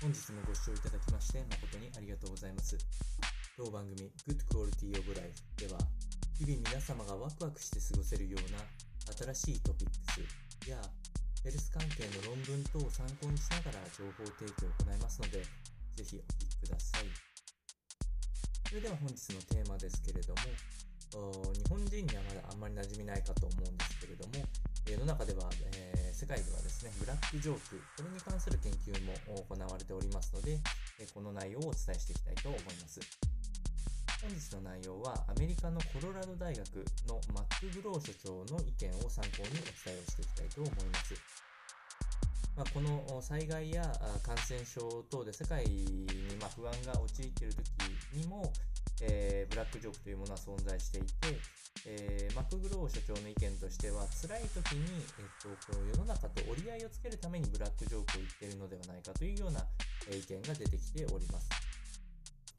本日もご視聴いただきまして誠にありがとうございます。当番組 Good Quality of Life では日々皆様がワクワクして過ごせるような新しいトピックスやヘルス関係の論文等を参考にしながら情報提供を行いますのでぜひお聞きください。それでは本日のテーマですけれども日本人にはまだあんまり馴染みないかと思うんですけれども世の中では、えー、世界ではですね、ブラックジョーク、これに関する研究も行われておりますので、この内容をお伝えしていきたいと思います。本日の内容は、アメリカのコロラド大学のマック・グロー所長の意見を参考にお伝えをしていきたいと思います。まあ、この災害や感染症等で世界にま不安が陥っている時にも、えー、ブラックジョークというものは存在していて、えー、マクグロー所長の意見としては辛い時に、えっと、この世の中と折り合いをつけるためにブラックジョークを言っているのではないかというような、え意見が出てきております。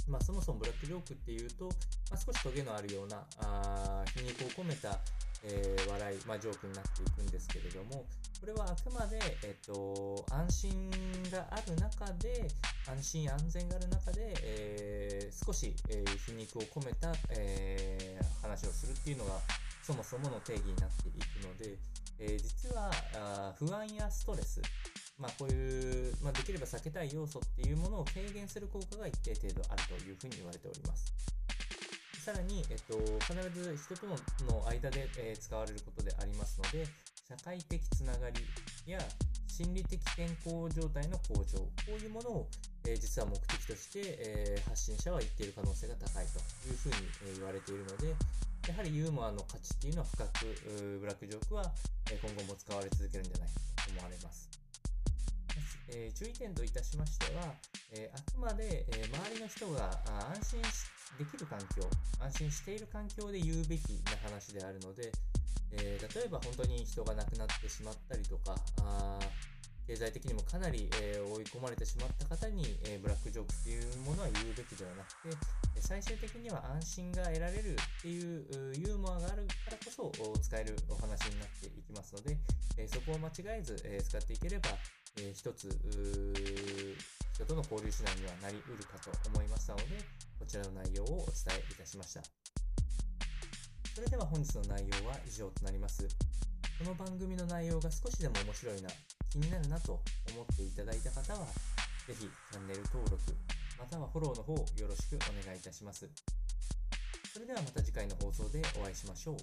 まあ、そもそもブラックジョークっていうと、まあ、少しトゲのあるようなあ皮肉を込めた、えー、笑い、まあ、ジョークになっていくんですけれども、これはあくまで、えっと、安心がある中で、安心安全がある中で、えー、少し、えー、皮肉を込めた、えー、話をするっていうのがそもそもの定義になっていくので、え実はあ不安やストレス、まあ、こういう、まあ、できれば避けたい要素っていうものを軽減する効果が一定程度あるというふうに言われております。さらに、えっと、必ず人との間で、え使われることでありますので、社会的つながりや心理的健康状態の向上、こういうものを、え実は目的として、え発信者は言っている可能性が高いというふうに、え言われているので、やはりユーモアの価値っていうのは深く、ブラックジョークは今後も使われ続けるんじゃないかと思われます。え、注意点といたしましては、え、あくまで、え、周りの人が安心できる環境、安心している環境で言うべきな話であるので、え例えば本当に人が亡くなってしまったりとか、あ経済的にもかなり、えー、追い込まれてしまった方に、えー、ブラックジョークっていうものは言うべきではなくて、最終的には安心が得られるっていうユーモアがあるからこそ使えるお話になっていきますので、え、そこを間違えず、え使っていければ、え一つ人との交流手段にはなりうるかと思いましたので、ちらの内容をお伝えいたしました。それでは本日の内容は以上となります。この番組の内容が少しでも面白いな、気になるなと思っていただいた方は、ぜひチャンネル登録、またはフォローの方よろしくお願いいたします。それではまた次回の放送でお会いしましょう。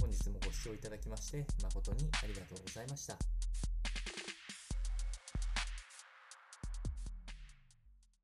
本日もご視聴いただきまして誠にありがとうございました。